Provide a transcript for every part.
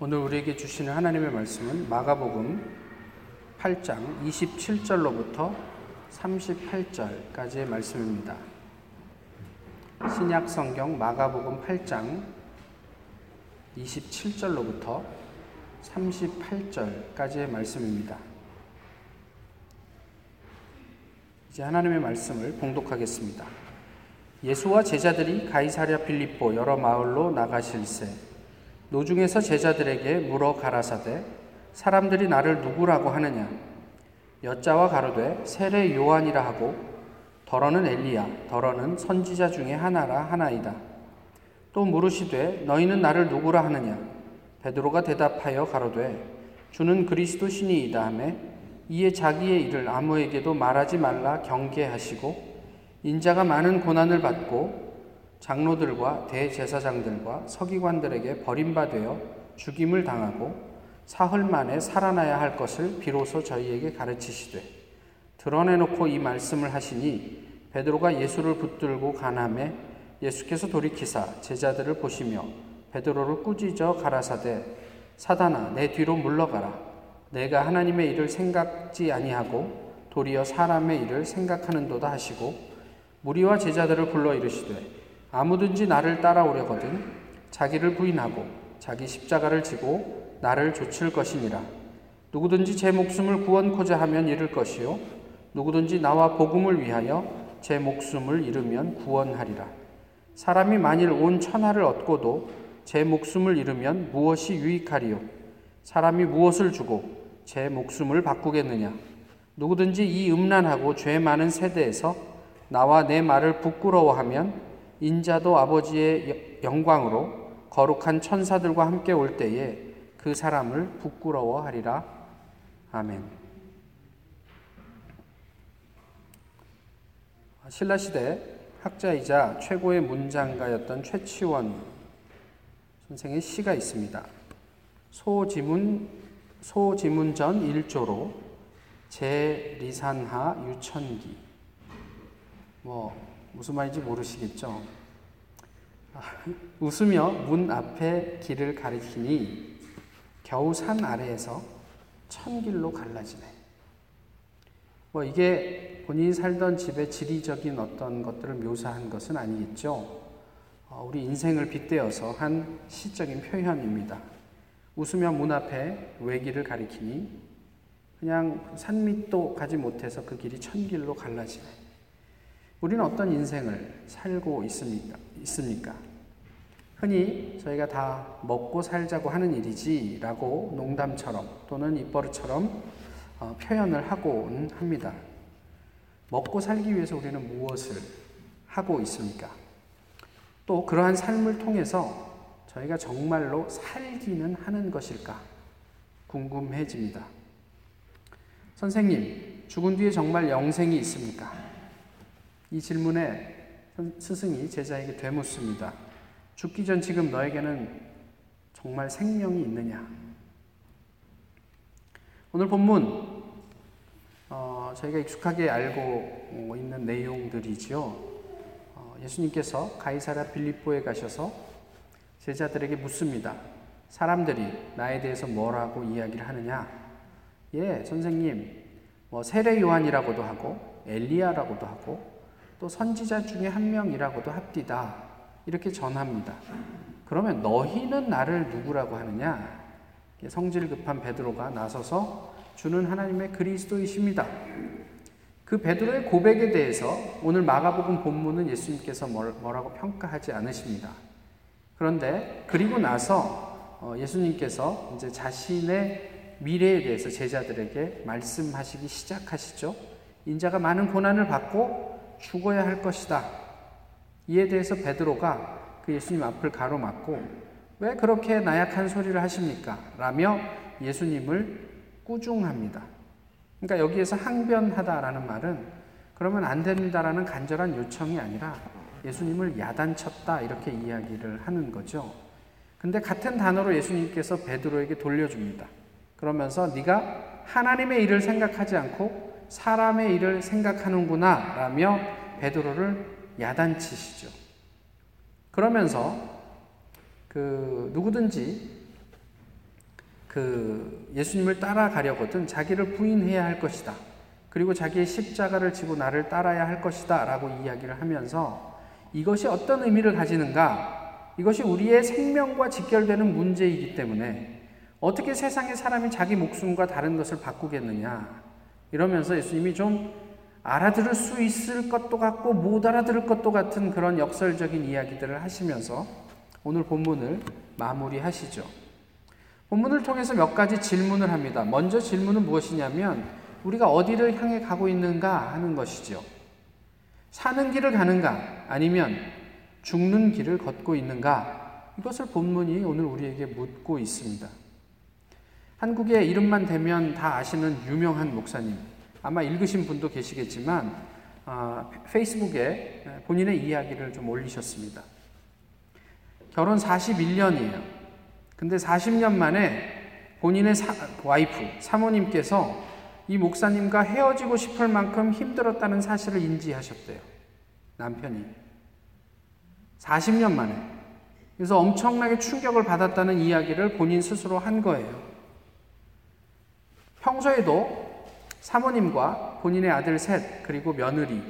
오늘 우리에게 주시는 하나님의 말씀은 마가복음 8장 27절로부터 38절까지의 말씀입니다. 신약 성경 마가복음 8장 27절로부터 38절까지의 말씀입니다. 이제 하나님의 말씀을 봉독하겠습니다. 예수와 제자들이 가이사랴 빌립보 여러 마을로 나가실새 노중에서 제자들에게 물어 가라사대 사람들이 나를 누구라고 하느냐? 여자와 가로되 세례 요한이라 하고 더러는 엘리야 더러는 선지자 중에 하나라 하나이다. 또 물으시되 너희는 나를 누구라 하느냐? 베드로가 대답하여 가로되 주는 그리스도 신이이다 하매 이에 자기의 일을 아무에게도 말하지 말라 경계하시고 인자가 많은 고난을 받고 장로들과 대제사장들과 서기관들에게 버림받아 죽임을 당하고 사흘 만에 살아나야 할 것을 비로소 저희에게 가르치시되 드러내놓고 이 말씀을 하시니 베드로가 예수를 붙들고 가남에 예수께서 돌이키사 제자들을 보시며 베드로를 꾸짖어 가라사대 사단아 내 뒤로 물러가라. 내가 하나님의 일을 생각지 아니하고 도리어 사람의 일을 생각하는도다 하시고 무리와 제자들을 불러 이르시되 아무든지 나를 따라오려거든 자기를 부인하고 자기 십자가를 지고 나를 좇을 것이니라. 누구든지 제 목숨을 구원코자 하면 잃을 것이요. 누구든지 나와 복음을 위하여 제 목숨을 잃으면 구원하리라. 사람이 만일 온 천하를 얻고도 제 목숨을 잃으면 무엇이 유익하리요? 사람이 무엇을 주고 제 목숨을 바꾸겠느냐? 누구든지 이 음란하고 죄 많은 세대에서 나와 내 말을 부끄러워하면 인자도 아버지의 영광으로 거룩한 천사들과 함께 올 때에 그 사람을 부끄러워하리라. 아멘. 신라 시대 학자이자 최고의 문장가였던 최치원 선생의 시가 있습니다. 소지문, 소지문전 1조로 제리산하 유천기 뭐 무슨 말인지 모르시겠죠? 아, 웃으며 문 앞에 길을 가리키니 겨우 산 아래에서 천 길로 갈라지네. 뭐 이게 본인이 살던 집의 지리적인 어떤 것들을 묘사한 것은 아니겠죠. 어, 우리 인생을 빗대어서 한 시적인 표현입니다. 웃으며 문 앞에 외길을 가리키니 그냥 산 밑도 가지 못해서 그 길이 천 길로 갈라지네. 우리는 어떤 인생을 살고? 있습니까? 흔히 저희가 다 먹고 살자고 하는 일이지 라고 농담처럼 또는 입버릇처럼 어, 표현을 하곤 합니다. 먹고 살기 위해서 우리는 무엇을 하고 있습니까? 또 그러한 삶을 통해서 저희가 정말로 살기는 하는 것일까 궁금해집니다. 선생님, 죽은 뒤에 정말 영생이 있습니까? 이 질문에 스승이 제자에게 되묻습니다. 죽기 전 지금 너에게는 정말 생명이 있느냐? 오늘 본문 어, 저희가 익숙하게 알고 있는 내용들이지요. 어, 예수님께서 가이사라 빌립보에 가셔서 제자들에게 묻습니다. 사람들이 나에 대해서 뭐라고 이야기를 하느냐? 예, 선생님, 뭐 세례 요한이라고도 하고 엘리야라고도 하고 또 선지자 중에 한 명이라고도 합디다. 이렇게 전합니다. 그러면 너희는 나를 누구라고 하느냐? 성질 급한 베드로가 나서서 주는 하나님의 그리스도이십니다. 그 베드로의 고백에 대해서 오늘 마가복음 본문은 예수님께서 뭐라고 평가하지 않으십니다. 그런데 그리고 나서 어, 예수님께서 이제 자신의 미래에 대해서 제자들에게 말씀하시기 시작하시죠. 인자가 많은 고난을 받고 죽어야 할 것이다. 이에 대해서 베드로가 그 예수님 앞을 가로막고 왜 그렇게 나약한 소리를 하십니까? 라며 예수님을 꾸중합니다. 그러니까 여기에서 항변하다라는 말은 그러면 안 된다라는 간절한 요청이 아니라 예수님을 야단쳤다 이렇게 이야기를 하는 거죠. 근데 같은 단어로 예수님께서 베드로에게 돌려줍니다. 그러면서 네가 하나님의 일을 생각하지 않고 사람의 일을 생각하는구나 라며 베드로를 야단치시죠. 그러면서 그 누구든지 그 예수님을 따라가려거든 자기를 부인해야 할 것이다. 그리고 자기의 십자가를 지고 나를 따라야 할 것이다. 라고 이야기를 하면서 이것이 어떤 의미를 가지는가? 이것이 우리의 생명과 직결되는 문제이기 때문에 어떻게 세상의 사람이 자기 목숨과 다른 것을 바꾸겠느냐? 이러면서 예수님이 좀 알아들을 수 있을 것도 같고 못 알아들을 것도 같은 그런 역설적인 이야기들을 하시면서 오늘 본문을 마무리하시죠. 본문을 통해서 몇 가지 질문을 합니다. 먼저 질문은 무엇이냐면 우리가 어디를 향해 가고 있는가 하는 것이죠. 사는 길을 가는가 아니면 죽는 길을 걷고 있는가 이것을 본문이 오늘 우리에게 묻고 있습니다. 한국의 이름만 되면 다 아시는 유명한 목사님 아마 읽으신 분도 계시겠지만 어, 페이스북에 본인의 이야기를 좀 올리셨습니다. 결혼 41년이에요. 근데 40년 만에 본인의 사, 와이프, 사모님께서 이 목사님과 헤어지고 싶을 만큼 힘들었다는 사실을 인지하셨대요. 남편이. 40년 만에. 그래서 엄청나게 충격을 받았다는 이야기를 본인 스스로 한 거예요. 평소에도 사모님과 본인의 아들 셋, 그리고 며느리,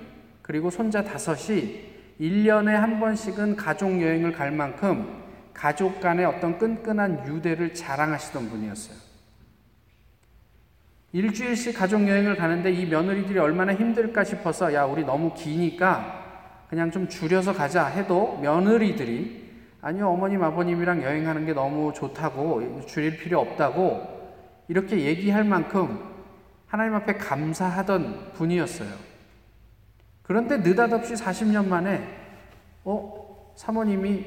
그리고 손자 다섯이 1년에 한 번씩은 가족 여행을 갈 만큼 가족 간의 어떤 끈끈한 유대를 자랑하시던 분이었어요. 일주일씩 가족 여행을 가는데 이 며느리들이 얼마나 힘들까 싶어서 야, 우리 너무 기니까 그냥 좀 줄여서 가자 해도 며느리들이 아니요, 어머님, 아버님이랑 여행하는 게 너무 좋다고 줄일 필요 없다고 이렇게 얘기할 만큼 하나님 앞에 감사하던 분이었어요. 그런데 느닷없이 40년 만에, 어, 사모님이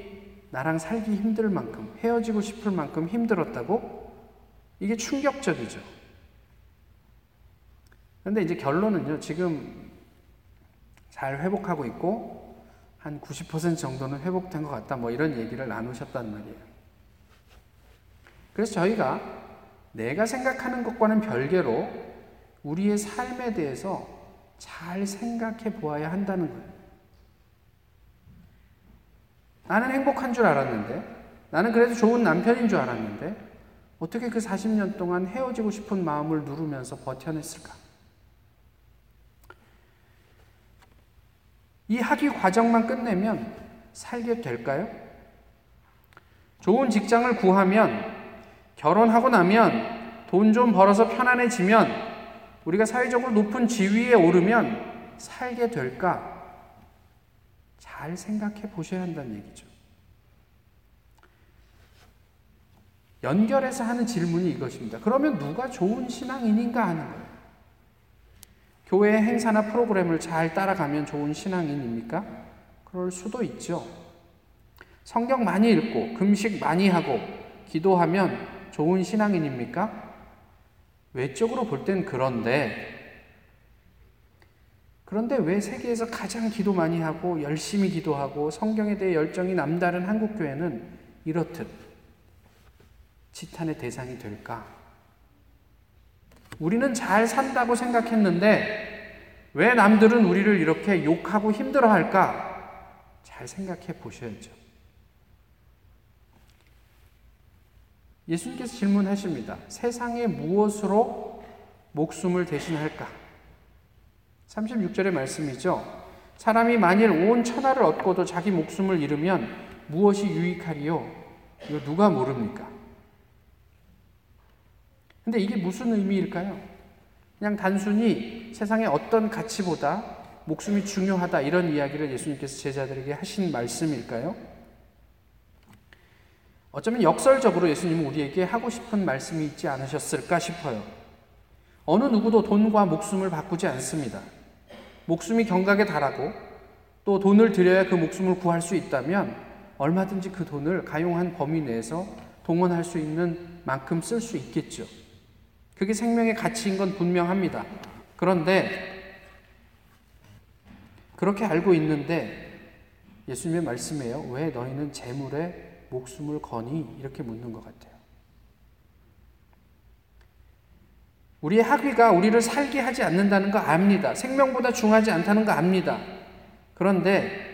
나랑 살기 힘들 만큼, 헤어지고 싶을 만큼 힘들었다고? 이게 충격적이죠. 그런데 이제 결론은요, 지금 잘 회복하고 있고, 한 90% 정도는 회복된 것 같다, 뭐 이런 얘기를 나누셨단 말이에요. 그래서 저희가 내가 생각하는 것과는 별개로 우리의 삶에 대해서 잘 생각해 보아야 한다는 거예요. 나는 행복한 줄 알았는데, 나는 그래도 좋은 남편인 줄 알았는데, 어떻게 그 40년 동안 헤어지고 싶은 마음을 누르면서 버텨냈을까? 이 학위 과정만 끝내면 살게 될까요? 좋은 직장을 구하면, 결혼하고 나면, 돈 좀 벌어서 편안해지면, 우리가 사회적으로 높은 지위에 오르면 살게 될까? 잘 생각해 보셔야 한다는 얘기죠. 연결해서 하는 질문이 이것입니다. 그러면 누가 좋은 신앙인인가 하는 거예요. 교회 행사나 프로그램을 잘 따라가면 좋은 신앙인입니까? 그럴 수도 있죠. 성경 많이 읽고 금식 많이 하고 기도하면 좋은 신앙인입니까? 외적으로 볼 땐 그런데 그런데 왜 세계에서 가장 기도 많이 하고 열심히 기도하고 성경에 대해 열정이 남다른 한국 교회는 이렇듯 지탄의 대상이 될까? 우리는 잘 산다고 생각했는데 왜 남들은 우리를 이렇게 욕하고 힘들어 할까? 잘 생각해 보셔야죠. 예수님께서 질문하십니다. 세상에 무엇으로 목숨을 대신할까? 36절의 말씀이죠. 사람이 만일 온 천하를 얻고도 자기 목숨을 잃으면 무엇이 유익하리요? 이거 누가 모릅니까? 근데 이게 무슨 의미일까요? 그냥 단순히 세상의 어떤 가치보다 목숨이 중요하다 이런 이야기를 예수님께서 제자들에게 하신 말씀일까요? 어쩌면 역설적으로 예수님은 우리에게 하고 싶은 말씀이 있지 않으셨을까 싶어요. 어느 누구도 돈과 목숨을 바꾸지 않습니다. 목숨이 경각에 달하고 또 돈을 들여야 그 목숨을 구할 수 있다면 얼마든지 그 돈을 가용한 범위 내에서 동원할 수 있는 만큼 쓸 수 있겠죠. 그게 생명의 가치인 건 분명합니다. 그런데 그렇게 알고 있는데 예수님의 말씀이에요. 왜 너희는 재물에 목숨을 거니? 이렇게 묻는 것 같아요. 우리의 학위가 우리를 살게 하지 않는다는 거 압니다. 생명보다 중하지 않다는 거 압니다. 그런데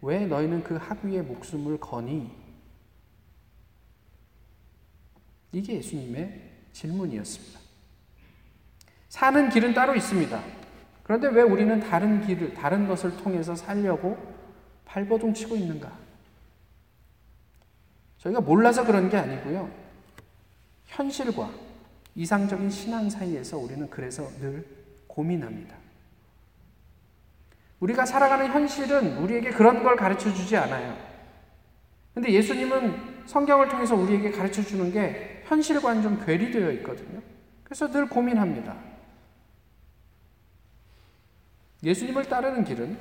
왜 너희는 그 학위의 목숨을 거니? 이게 예수님의 질문이었습니다. 사는 길은 따로 있습니다. 그런데 왜 우리는 다른 길을, 다른 것을 통해서 살려고 발버둥 치고 있는가? 저희가 몰라서 그런 게 아니고요. 현실과 이상적인 신앙 사이에서 우리는 그래서 늘 고민합니다. 우리가 살아가는 현실은 우리에게 그런 걸 가르쳐 주지 않아요. 근데 예수님은 성경을 통해서 우리에게 가르쳐 주는 게 현실과는 좀 괴리되어 있거든요. 그래서 늘 고민합니다. 예수님을 따르는 길은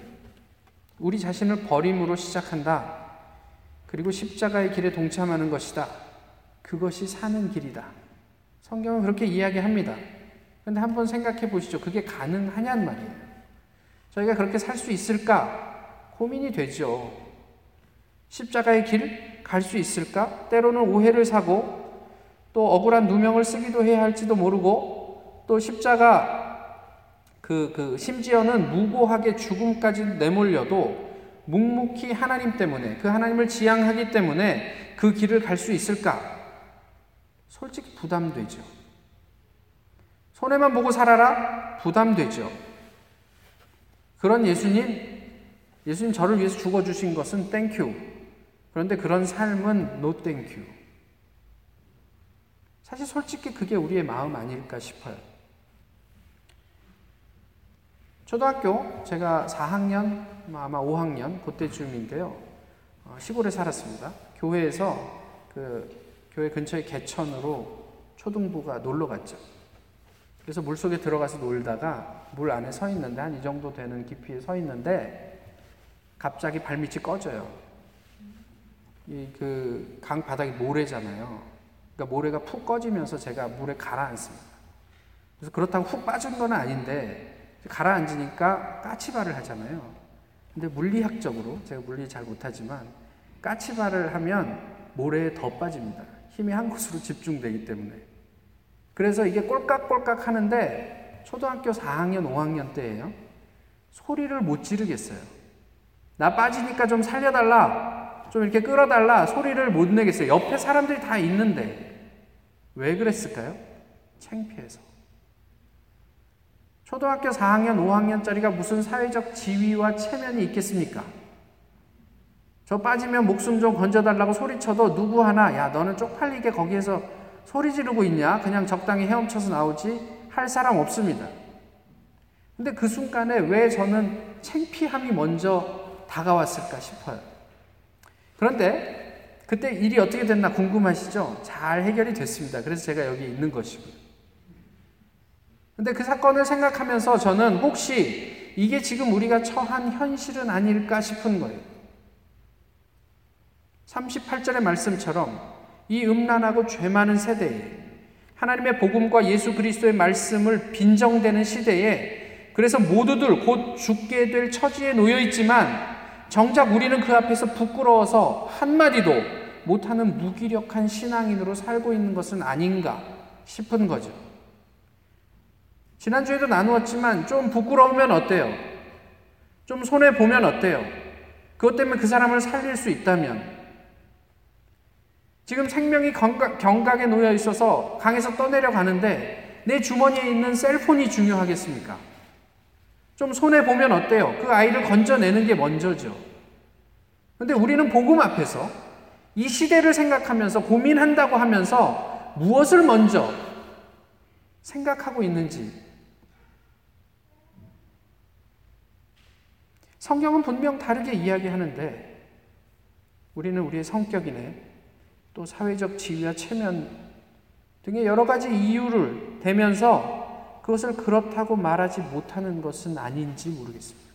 우리 자신을 버림으로 시작한다. 그리고 십자가의 길에 동참하는 것이다. 그것이 사는 길이다. 성경은 그렇게 이야기합니다. 근데 한번 생각해 보시죠. 그게 가능하냔 말이에요. 저희가 그렇게 살 수 있을까? 고민이 되죠. 십자가의 길 갈 수 있을까? 때로는 오해를 사고 또 억울한 누명을 쓰기도 해야 할지도 모르고 또 십자가 그, 그 심지어는 무고하게 죽음까지 내몰려도 묵묵히 하나님 때문에 그 하나님을 지향하기 때문에 그 길을 갈 수 있을까? 솔직히 부담되죠. 손해만 보고 살아라? 부담되죠. 그런 예수님, 예수님 저를 위해서 죽어주신 것은 thank you. 그런데 그런 삶은 no thank you. 사실 솔직히 그게 우리의 마음 아닐까 싶어요. 초등학교 제가 4학년 아마 5학년 그때쯤인데요. 어, 시골에 살았습니다. 교회에서 그 교회 근처의 개천으로 초등부가 놀러 갔죠. 그래서 물 속에 들어가서 놀다가 물 안에 서 있는데 한 이 정도 되는 깊이에 서 있는데 갑자기 발밑이 꺼져요. 이 그 강 바닥이 모래잖아요. 그러니까 모래가 푹 꺼지면서 제가 물에 가라앉습니다. 그래서 그렇다고 훅 빠진 건 아닌데 가라앉으니까 까치발을 하잖아요. 근데 물리학적으로 제가 물리 잘 못하지만 까치발을 하면 모래에 더 빠집니다. 힘이 한 곳으로 집중되기 때문에. 그래서 이게 꼴깍꼴깍 하는데 초등학교 4학년, 5학년 때예요. 소리를 못 지르겠어요. 나 빠지니까 좀 살려달라. 좀 이렇게 끌어달라. 소리를 못 내겠어요. 옆에 사람들이 다 있는데. 왜 그랬을까요? 창피해서. 초등학교 4학년, 5학년짜리가 무슨 사회적 지위와 체면이 있겠습니까? 저 빠지면 목숨 좀 건져달라고 소리쳐도 누구 하나, 야, 너는 쪽팔리게 거기에서 소리 지르고 있냐? 그냥 적당히 헤엄쳐서 나오지? 할 사람 없습니다. 근데 그 순간에 왜 저는 창피함이 먼저 다가왔을까 싶어요. 그런데 그때 일이 어떻게 됐나 궁금하시죠? 잘 해결이 됐습니다. 그래서 제가 여기 있는 것이고요. 근데 그 사건을 생각하면서 저는 혹시 이게 지금 우리가 처한 현실은 아닐까 싶은 거예요. 38절의 말씀처럼 이 음란하고 죄 많은 세대에 하나님의 복음과 예수 그리스도의 말씀을 빈정대는 시대에 그래서 모두들 곧 죽게 될 처지에 놓여 있지만 정작 우리는 그 앞에서 부끄러워서 한마디도 못하는 무기력한 신앙인으로 살고 있는 것은 아닌가 싶은 거죠. 지난주에도 나누었지만 좀 부끄러우면 어때요? 좀 손해 보면 어때요? 그것 때문에 그 사람을 살릴 수 있다면 지금 생명이 경각, 에 놓여 있어서 강에서 떠내려 가는데 내 주머니에 있는 셀폰이 중요하겠습니까? 좀 손해 보면 어때요? 그 아이를 건져내는 게 먼저죠. 근데 우리는 복음 앞에서 이 시대를 생각하면서 고민한다고 하면서 무엇을 먼저 생각하고 있는지 성경은 분명 다르게 이야기하는데 우리는 우리의 성격이네 또 사회적 지위와 체면 등의 여러 가지 이유를 대면서 그것을 그렇다고 말하지 못하는 것은 아닌지 모르겠습니다.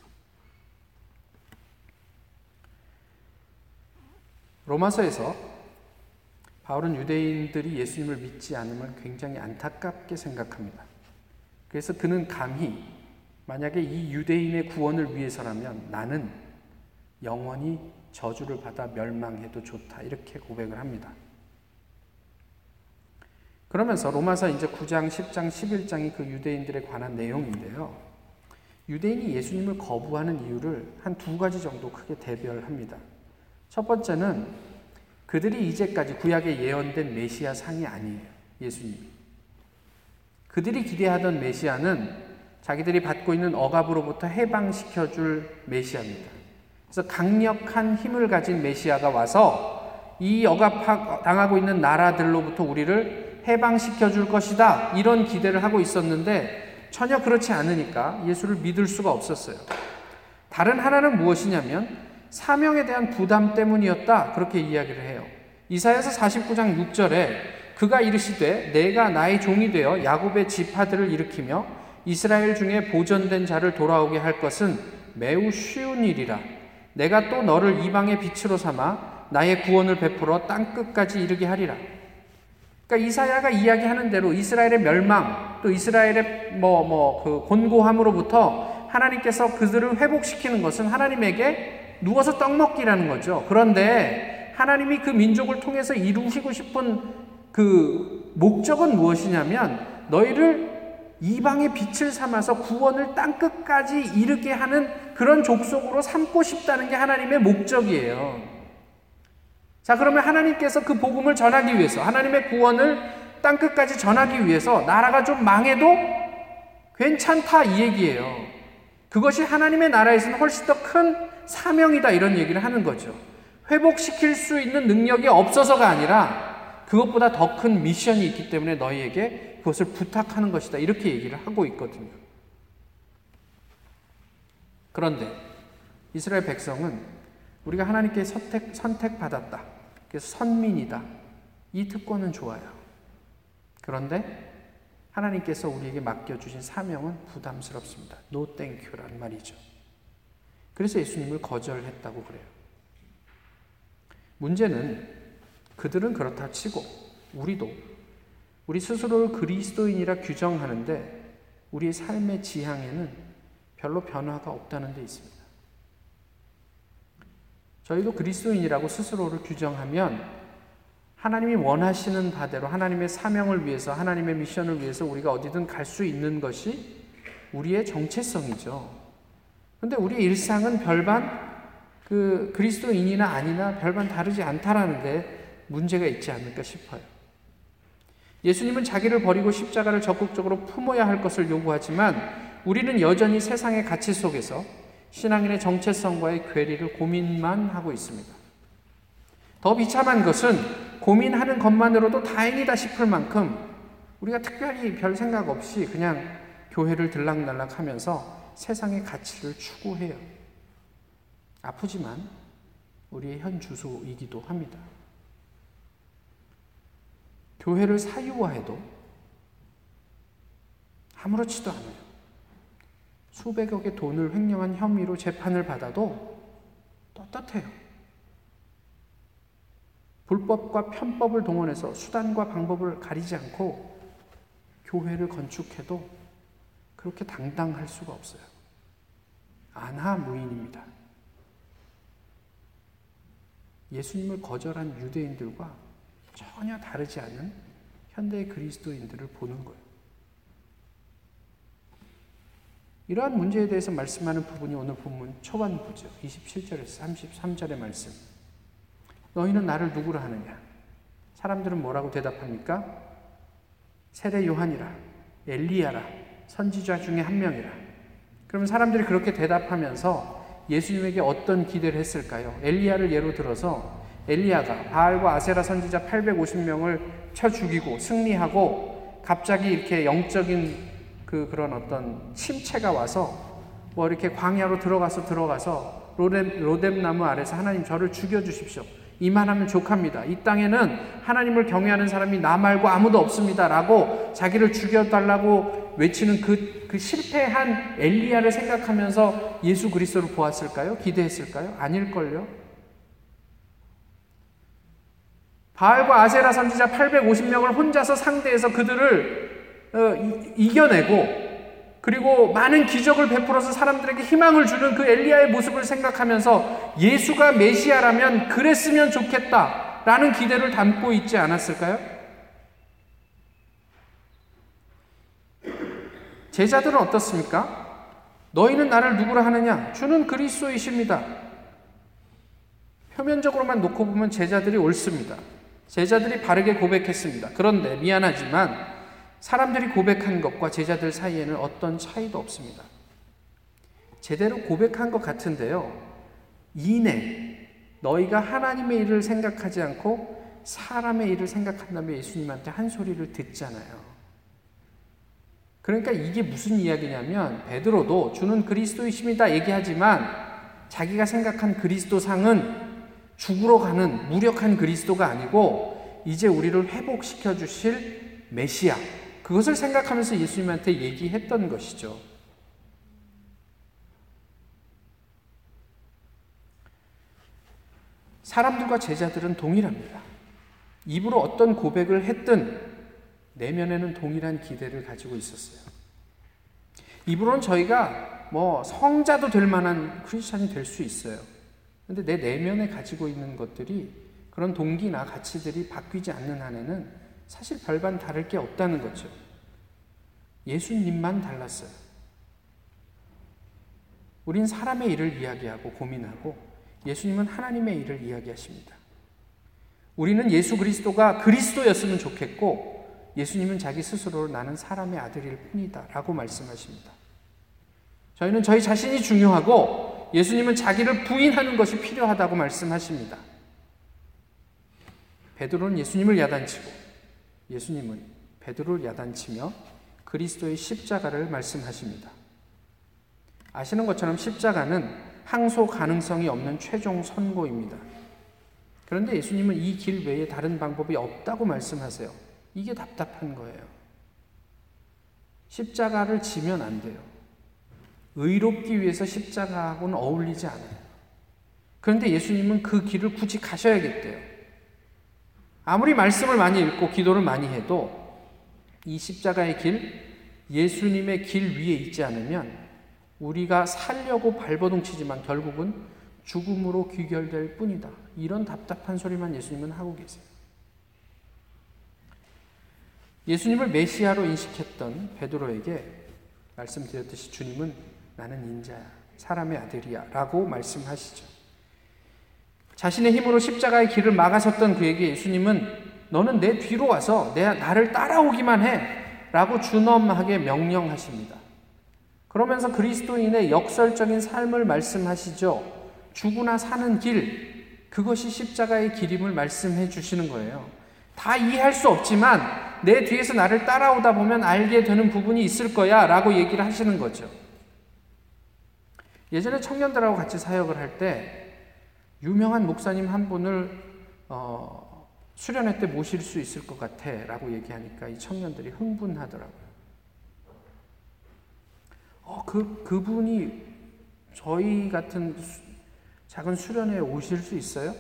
로마서에서 바울은 유대인들이 예수님을 믿지 않음을 굉장히 안타깝게 생각합니다. 그래서 그는 감히 만약에 이 유대인의 구원을 위해서라면 나는 영원히 저주를 받아 멸망해도 좋다. 이렇게 고백을 합니다. 그러면서 로마서 이제 9장, 10장, 11장이 그 유대인들에 관한 내용인데요. 유대인이 예수님을 거부하는 이유를 한 두 가지 정도 크게 대별합니다. 첫 번째는 그들이 이제까지 구약에 예언된 메시아 상이 아니에요. 예수님. 그들이 기대하던 메시아는 자기들이 받고 있는 억압으로부터 해방시켜 줄 메시아입니다. 그래서 강력한 힘을 가진 메시아가 와서 이 억압 당하고 있는 나라들로부터 우리를 해방시켜 줄 것이다. 이런 기대를 하고 있었는데 전혀 그렇지 않으니까 예수를 믿을 수가 없었어요. 다른 하나는 무엇이냐면 사명에 대한 부담 때문이었다. 그렇게 이야기를 해요. 이사야서 49장 6절에 그가 이르시되 내가 나의 종이 되어 야곱의 지파들을 일으키며 이스라엘 중에 보존된 자를 돌아오게 할 것은 매우 쉬운 일이라. 내가 또 너를 이방의 빛으로 삼아 나의 구원을 베풀어 땅 끝까지 이르게 하리라. 그러니까 이사야가 이야기하는 대로 이스라엘의 멸망 또 이스라엘의 뭐 뭐 그 곤고함으로부터 하나님께서 그들을 회복시키는 것은 하나님에게 누워서 떡 먹기라는 거죠. 그런데 하나님이 그 민족을 통해서 이루시고 싶은 그 목적은 무엇이냐면 너희를 이방의 빛을 삼아서 구원을 땅 끝까지 이르게 하는 그런 족속으로 삼고 싶다는 게 하나님의 목적이에요. 자, 그러면 하나님께서 그 복음을 전하기 위해서, 하나님의 구원을 땅 끝까지 전하기 위해서 나라가 좀 망해도 괜찮다 이 얘기예요. 그것이 하나님의 나라에서는 훨씬 더 큰 사명이다 이런 얘기를 하는 거죠. 회복시킬 수 있는 능력이 없어서가 아니라 그것보다 더 큰 미션이 있기 때문에 너희에게 그것을 부탁하는 것이다. 이렇게 얘기를 하고 있거든요. 그런데 이스라엘 백성은 우리가 하나님께 선택, 선택받았다. 그래서 선민이다. 이 특권은 좋아요. 그런데 하나님께서 우리에게 맡겨주신 사명은 부담스럽습니다. No thank you라는 말이죠. 그래서 예수님을 거절했다고 그래요. 문제는 그들은 그렇다 치고 우리도 우리 스스로를 그리스도인이라 규정하는데 우리의 삶의 지향에는 별로 변화가 없다는 데 있습니다. 저희도 그리스도인이라고 스스로를 규정하면 하나님이 원하시는 바대로 하나님의 사명을 위해서 하나님의 미션을 위해서 우리가 어디든 갈 수 있는 것이 우리의 정체성이죠. 근데 우리의 일상은 별반 그 그리스도인이나 아니나 별반 다르지 않다라는데 문제가 있지 않을까 싶어요. 예수님은 자기를 버리고 십자가를 적극적으로 품어야 할 것을 요구하지만 우리는 여전히 세상의 가치 속에서 신앙인의 정체성과의 괴리를 고민만 하고 있습니다. 더 비참한 것은 고민하는 것만으로도 다행이다 싶을 만큼 우리가 특별히 별 생각 없이 그냥 교회를 들락날락 하면서 세상의 가치를 추구해요. 아프지만 우리의 현 주소이기도 합니다. 교회를 사유화해도 아무렇지도 않아요. 수백억의 돈을 횡령한 혐의로 재판을 받아도 떳떳해요. 불법과 편법을 동원해서 수단과 방법을 가리지 않고 교회를 건축해도 그렇게 당당할 수가 없어요. 안하 무인입니다. 예수님을 거절한 유대인들과 전혀 다르지 않은 현대 그리스도인들을 보는 거예요. 이러한 문제에 대해서 말씀하는 부분이 오늘 본문 초반부죠. 27절에서 33절의 말씀. 너희는 나를 누구라 하느냐? 사람들은 뭐라고 대답합니까? 세례 요한이라, 엘리야라, 선지자 중에 한 명이라. 그러면 사람들이 그렇게 대답하면서 예수님에게 어떤 기대를 했을까요? 엘리야를 예로 들어서 엘리야가 바알과 아세라 선지자 850명을 쳐 죽이고 승리하고 갑자기 이렇게 영적인 그 그런 어떤 침체가 와서 뭐 이렇게 광야로 들어가서 들어가서 로뎀 로뎀 나무 아래서 하나님 저를 죽여 주십시오. 이만 하면 족합니다. 이 땅에는 하나님을 경외하는 사람이 나 말고 아무도 없습니다 라고 자기를 죽여달라고 외치는 그, 그 실패한 엘리야를 생각하면서 예수 그리스도를 보았을까요? 기대했을까요? 아닐걸요? 바알과 아세라 선지자 850명을 혼자서 상대해서 그들을 어, 이겨내고 그리고 많은 기적을 베풀어서 사람들에게 희망을 주는 그 엘리야의 모습을 생각하면서 예수가 메시아라면 그랬으면 좋겠다라는 기대를 담고 있지 않았을까요? 제자들은 어떻습니까? 너희는 나를 누구라 하느냐? 주는 그리스도이십니다. 표면적으로만 놓고 보면 제자들이 옳습니다. 제자들이 바르게 고백했습니다. 그런데 미안하지만 사람들이 고백한 것과 제자들 사이에는 어떤 차이도 없습니다. 제대로 고백한 것 같은데요. 이내 너희가 하나님의 일을 생각하지 않고 사람의 일을 생각한다면 예수님한테 한 소리를 듣잖아요. 그러니까 이게 무슨 이야기냐면 베드로도 주는 그리스도이십니다 얘기하지만 자기가 생각한 그리스도 상은 죽으러 가는 무력한 그리스도가 아니고 이제 우리를 회복시켜 주실 메시아 그것을 생각하면서 예수님한테 얘기했던 것이죠. 사람들과 제자들은 동일합니다. 입으로 어떤 고백을 했든 내면에는 동일한 기대를 가지고 있었어요. 입으로는 저희가 뭐 성자도 될 만한 크리스찬이 될 수 있어요. 근데 내 내면에 가지고 있는 것들이 그런 동기나 가치들이 바뀌지 않는 한에는 사실 별반 다를 게 없다는 거죠. 예수님만 달랐어요. 우린 사람의 일을 이야기하고 고민하고 예수님은 하나님의 일을 이야기하십니다. 우리는 예수 그리스도가 그리스도였으면 좋겠고 예수님은 자기 스스로 나는 사람의 아들일 뿐이다 라고 말씀하십니다. 저희는 저희 자신이 중요하고 예수님은 자기를 부인하는 것이 필요하다고 말씀하십니다. 베드로는 예수님을 야단치고 예수님은 베드로를 야단치며 그리스도의 십자가를 말씀하십니다. 아시는 것처럼 십자가는 항소 가능성이 없는 최종 선고입니다. 그런데 예수님은 이 길 외에 다른 방법이 없다고 말씀하세요. 이게 답답한 거예요. 십자가를 지면 안 돼요. 의롭기 위해서 십자가하고는 어울리지 않아요. 그런데 예수님은 그 길을 굳이 가셔야겠대요. 아무리 말씀을 많이 읽고 기도를 많이 해도 이 십자가의 길, 예수님의 길 위에 있지 않으면 우리가 살려고 발버둥 치지만 결국은 죽음으로 귀결될 뿐이다. 이런 답답한 소리만 예수님은 하고 계세요. 예수님을 메시아로 인식했던 베드로에게 말씀드렸듯이 주님은 나는 인자야, 사람의 아들이야 라고 말씀하시죠. 자신의 힘으로 십자가의 길을 막아섰던 그에게 예수님은 너는 내 뒤로 와서 내, 나를 따라오기만 해 라고 준엄하게 명령하십니다. 그러면서 그리스도인의 역설적인 삶을 말씀하시죠. 죽으나 사는 길, 그것이 십자가의 길임을 말씀해 주시는 거예요. 다 이해할 수 없지만 내 뒤에서 나를 따라오다 보면 알게 되는 부분이 있을 거야 라고 얘기를 하시는 거죠. 예전에 청년들하고 같이 사역을 할 때 유명한 목사님 한 분을 어, 수련회 때 모실 수 있을 것 같아 라고 얘기하니까 이 청년들이 흥분하더라고요. 어, 그, 그분이 저희 같은 작은 수련회에 오실 수 있어요?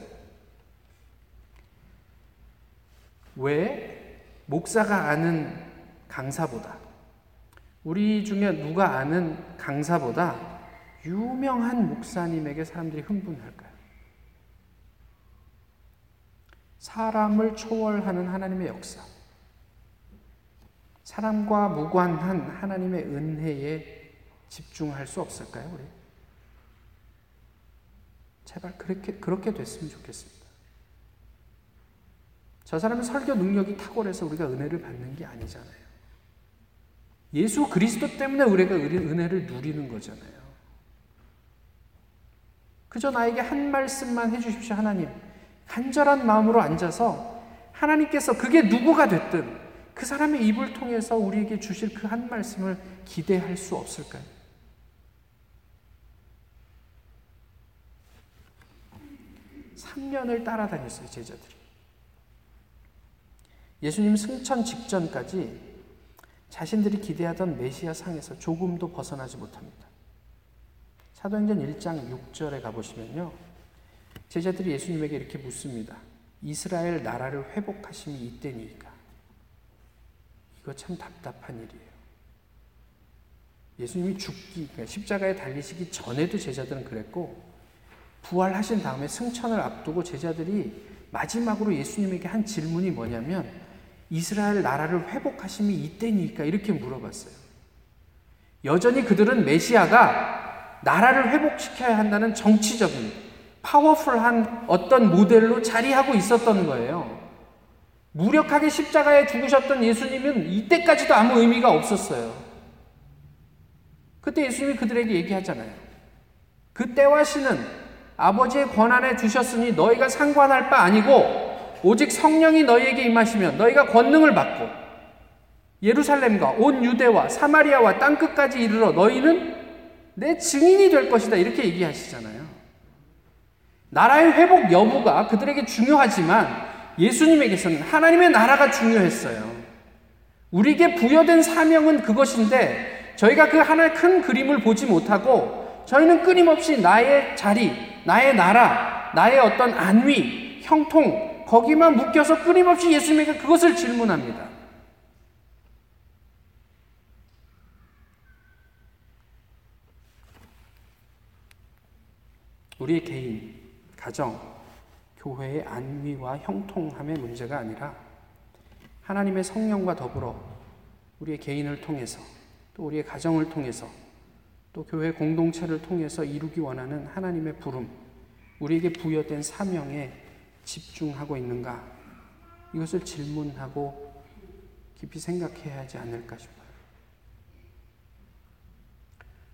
왜? 목사가 아는 강사보다, 우리 중에 누가 아는 강사보다 유명한 목사님에게 사람들이 흥분할까요? 사람을 초월하는 하나님의 역사. 사람과 무관한 하나님의 은혜에 집중할 수 없을까요, 우리? 제발 그렇게, 그렇게 됐으면 좋겠습니다. 저 사람의 설교 능력이 탁월해서 우리가 은혜를 받는 게 아니잖아요. 예수 그리스도 때문에 우리가 은혜를 누리는 거잖아요. 그저 나에게 한 말씀만 해주십시오, 하나님. 간절한 마음으로 앉아서 하나님께서 그게 누구가 됐든 그 사람의 입을 통해서 우리에게 주실 그 한 말씀을 기대할 수 없을까요? 3년을 따라다녔어요, 제자들이. 예수님 승천 직전까지 자신들이 기대하던 메시아 상에서 조금도 벗어나지 못합니다. 사도행전 1장 6절에 가보시면요. 제자들이 예수님에게 이렇게 묻습니다. 이스라엘 나라를 회복하심이 이때니까. 이거 참 답답한 일이에요. 예수님이 죽기, 그러니까 십자가에 달리시기 전에도 제자들은 그랬고, 부활하신 다음에 승천을 앞두고 제자들이 마지막으로 예수님에게 한 질문이 뭐냐면, 이스라엘 나라를 회복하심이 이때니까 이렇게 물어봤어요. 여전히 그들은 메시아가 나라를 회복시켜야 한다는 정치적인 파워풀한 어떤 모델로 자리하고 있었던 거예요. 무력하게 십자가에 죽으셨던 예수님은 이때까지도 아무 의미가 없었어요. 그때 예수님이 그들에게 얘기하잖아요. 그때와 신은 아버지의 권한에 주셨으니 너희가 상관할 바 아니고 오직 성령이 너희에게 임하시면 너희가 권능을 받고 예루살렘과 온 유대와 사마리아와 땅 끝까지 이르러 너희는 내 증인이 될 것이다. 이렇게 얘기하시잖아요. 나라의 회복 여부가 그들에게 중요하지만 예수님에게서는 하나님의 나라가 중요했어요. 우리에게 부여된 사명은 그것인데 저희가 그 하나의 큰 그림을 보지 못하고 저희는 끊임없이 나의 자리, 나의 나라, 나의 어떤 안위, 형통, 거기만 묶여서 끊임없이 예수님에게 그것을 질문합니다. 우리의 개인, 가정, 교회의 안위와 형통함의 문제가 아니라 하나님의 성령과 더불어 우리의 개인을 통해서 또 우리의 가정을 통해서 또 교회 공동체를 통해서 이루기 원하는 하나님의 부름, 우리에게 부여된 사명에 집중하고 있는가? 이것을 질문하고 깊이 생각해야 하지 않을까 싶어요.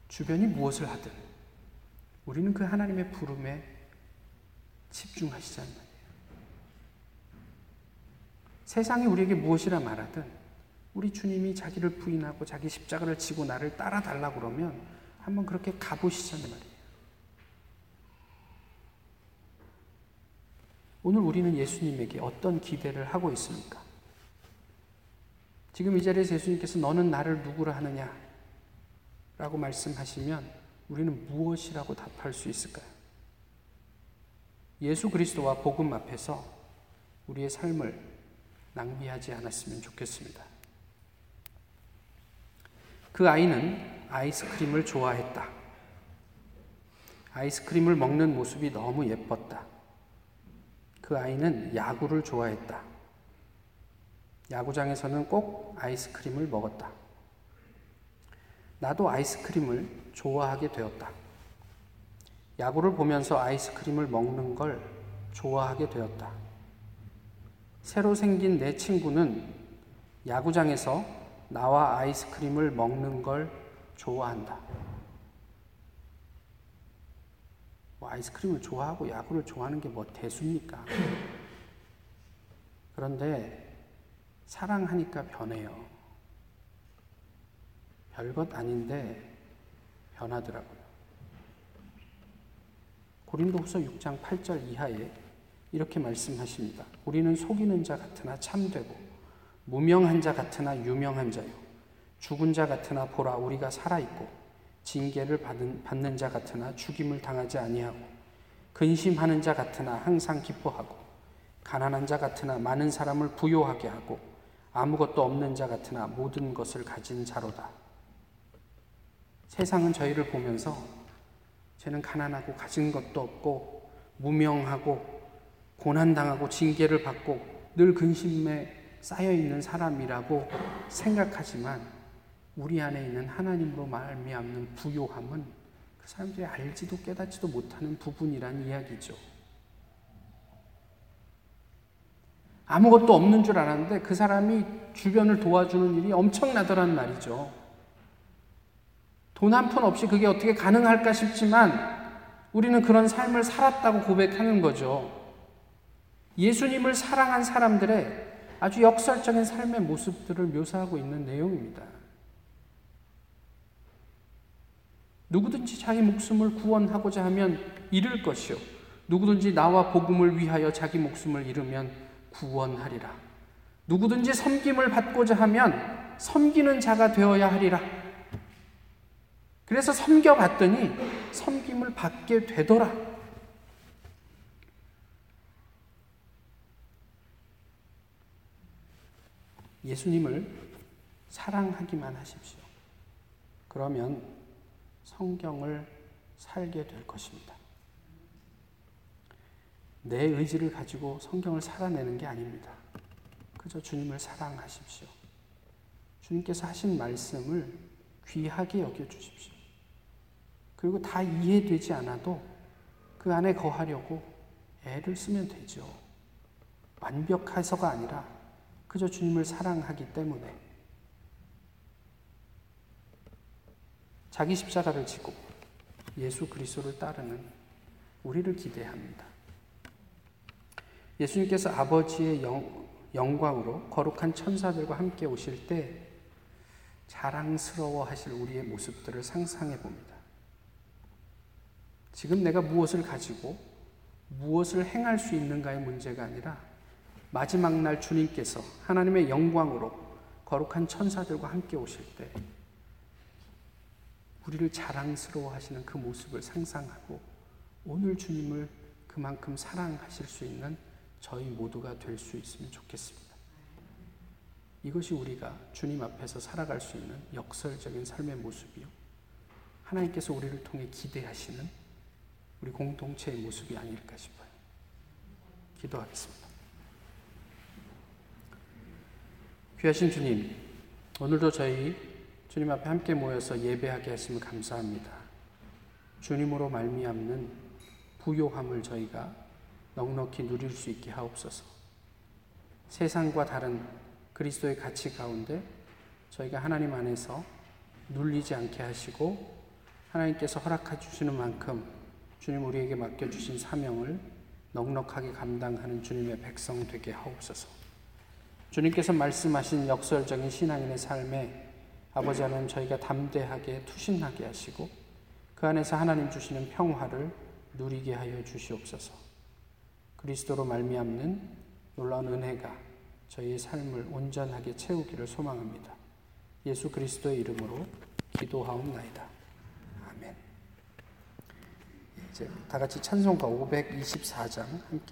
주변이 무엇을 하든 우리는 그 하나님의 부름에 집중하시자는 말이에요. 세상이 우리에게 무엇이라 말하든 우리 주님이 자기를 부인하고 자기 십자가를 지고 나를 따라달라 그러면 한번 그렇게 가보시자는 말이에요. 오늘 우리는 예수님에게 어떤 기대를 하고 있습니까? 지금 이 자리에서 예수님께서 너는 나를 누구라 하느냐? 라고 말씀하시면 우리는 무엇이라고 답할 수 있을까요? 예수 그리스도와 복음 앞에서 우리의 삶을 낭비하지 않았으면 좋겠습니다. 그 아이는 아이스크림을 좋아했다. 아이스크림을 먹는 모습이 너무 예뻤다. 그 아이는 야구를 좋아했다. 야구장에서는 꼭 아이스크림을 먹었다. 나도 아이스크림을 좋아하게 되었다. 야구를 보면서 아이스크림을 먹는 걸 좋아하게 되었다. 새로 생긴 내 친구는 야구장에서 나와 아이스크림을 먹는 걸 좋아한다. 뭐 아이스크림을 좋아하고 야구를 좋아하는 게 뭐 대수입니까? 그런데 사랑하니까 변해요. 별것 아닌데 변하더라고요. 고린도후서 6장 8절 이하에 이렇게 말씀하십니다. 우리는 속이는 자 같으나 참되고 무명한 자 같으나 유명한 자요 죽은 자 같으나 보라 우리가 살아 있고 징계를 받은, 받는 자 같으나 죽임을 당하지 아니하고 근심하는 자 같으나 항상 기뻐하고 가난한 자 같으나 많은 사람을 부요하게 하고 아무것도 없는 자 같으나 모든 것을 가진 자로다. 세상은 저희를 보면서 쟤는 가난하고 가진 것도 없고 무명하고 고난당하고 징계를 받고 늘 근심에 쌓여 있는 사람이라고 생각하지만 우리 안에 있는 하나님으로 말미암는 부요함은 그 사람들이 알지도 깨닫지도 못하는 부분이란 이야기죠. 아무것도 없는 줄 알았는데 그 사람이 주변을 도와주는 일이 엄청나더란 말이죠. 돈 한 푼 없이 그게 어떻게 가능할까 싶지만 우리는 그런 삶을 살았다고 고백하는 거죠. 예수님을 사랑한 사람들의 아주 역설적인 삶의 모습들을 묘사하고 있는 내용입니다. 누구든지 자기 목숨을 구원하고자 하면 잃을 것이요. 누구든지 나와 복음을 위하여 자기 목숨을 잃으면 구원하리라. 누구든지 섬김을 받고자 하면 섬기는 자가 되어야 하리라. 그래서 섬겨봤더니 섬김을 받게 되더라. 예수님을 사랑하기만 하십시오. 그러면 성경을 살게 될 것입니다. 내 의지를 가지고 성경을 살아내는 게 아닙니다. 그저 주님을 사랑하십시오. 주님께서 하신 말씀을 귀하게 여겨 주십시오. 그리고 다 이해되지 않아도 그 안에 거하려고 애를 쓰면 되죠. 완벽해서가 아니라 그저 주님을 사랑하기 때문에 자기 십자가를 지고 예수 그리스도를 따르는 우리를 기대합니다. 예수님께서 아버지의 영, 영광으로 거룩한 천사들과 함께 오실 때 자랑스러워 하실 우리의 모습들을 상상해 봅니다. 지금 내가 무엇을 가지고 무엇을 행할 수 있는가의 문제가 아니라 마지막 날 주님께서 하나님의 영광으로 거룩한 천사들과 함께 오실 때 우리를 자랑스러워 하시는 그 모습을 상상하고 오늘 주님을 그만큼 사랑하실 수 있는 저희 모두가 될 수 있으면 좋겠습니다. 이것이 우리가 주님 앞에서 살아갈 수 있는 역설적인 삶의 모습이요. 하나님께서 우리를 통해 기대하시는 우리 공동체의 모습이 아닐까 싶어요. 기도하겠습니다. 귀하신 주님, 오늘도 저희 주님 앞에 함께 모여서 예배하게 하심을 감사합니다. 주님으로 말미암는 부요함을 저희가 넉넉히 누릴 수 있게 하옵소서. 세상과 다른 그리스도의 가치 가운데 저희가 하나님 안에서 눌리지 않게 하시고 하나님께서 허락해 주시는 만큼 주님 우리에게 맡겨 주신 사명을 넉넉하게 감당하는 주님의 백성 되게 하옵소서. 주님께서 말씀하신 역설적인 신앙인의 삶에 아버지 하나님 저희가 담대하게 투신하게 하시고 그 안에서 하나님 주시는 평화를 누리게 하여 주시옵소서. 그리스도로 말미암는 놀라운 은혜가 저희의 삶을 온전하게 채우기를 소망합니다. 예수 그리스도의 이름으로 기도하옵나이다. 아멘. 이제 다 같이 찬송가 524장 함께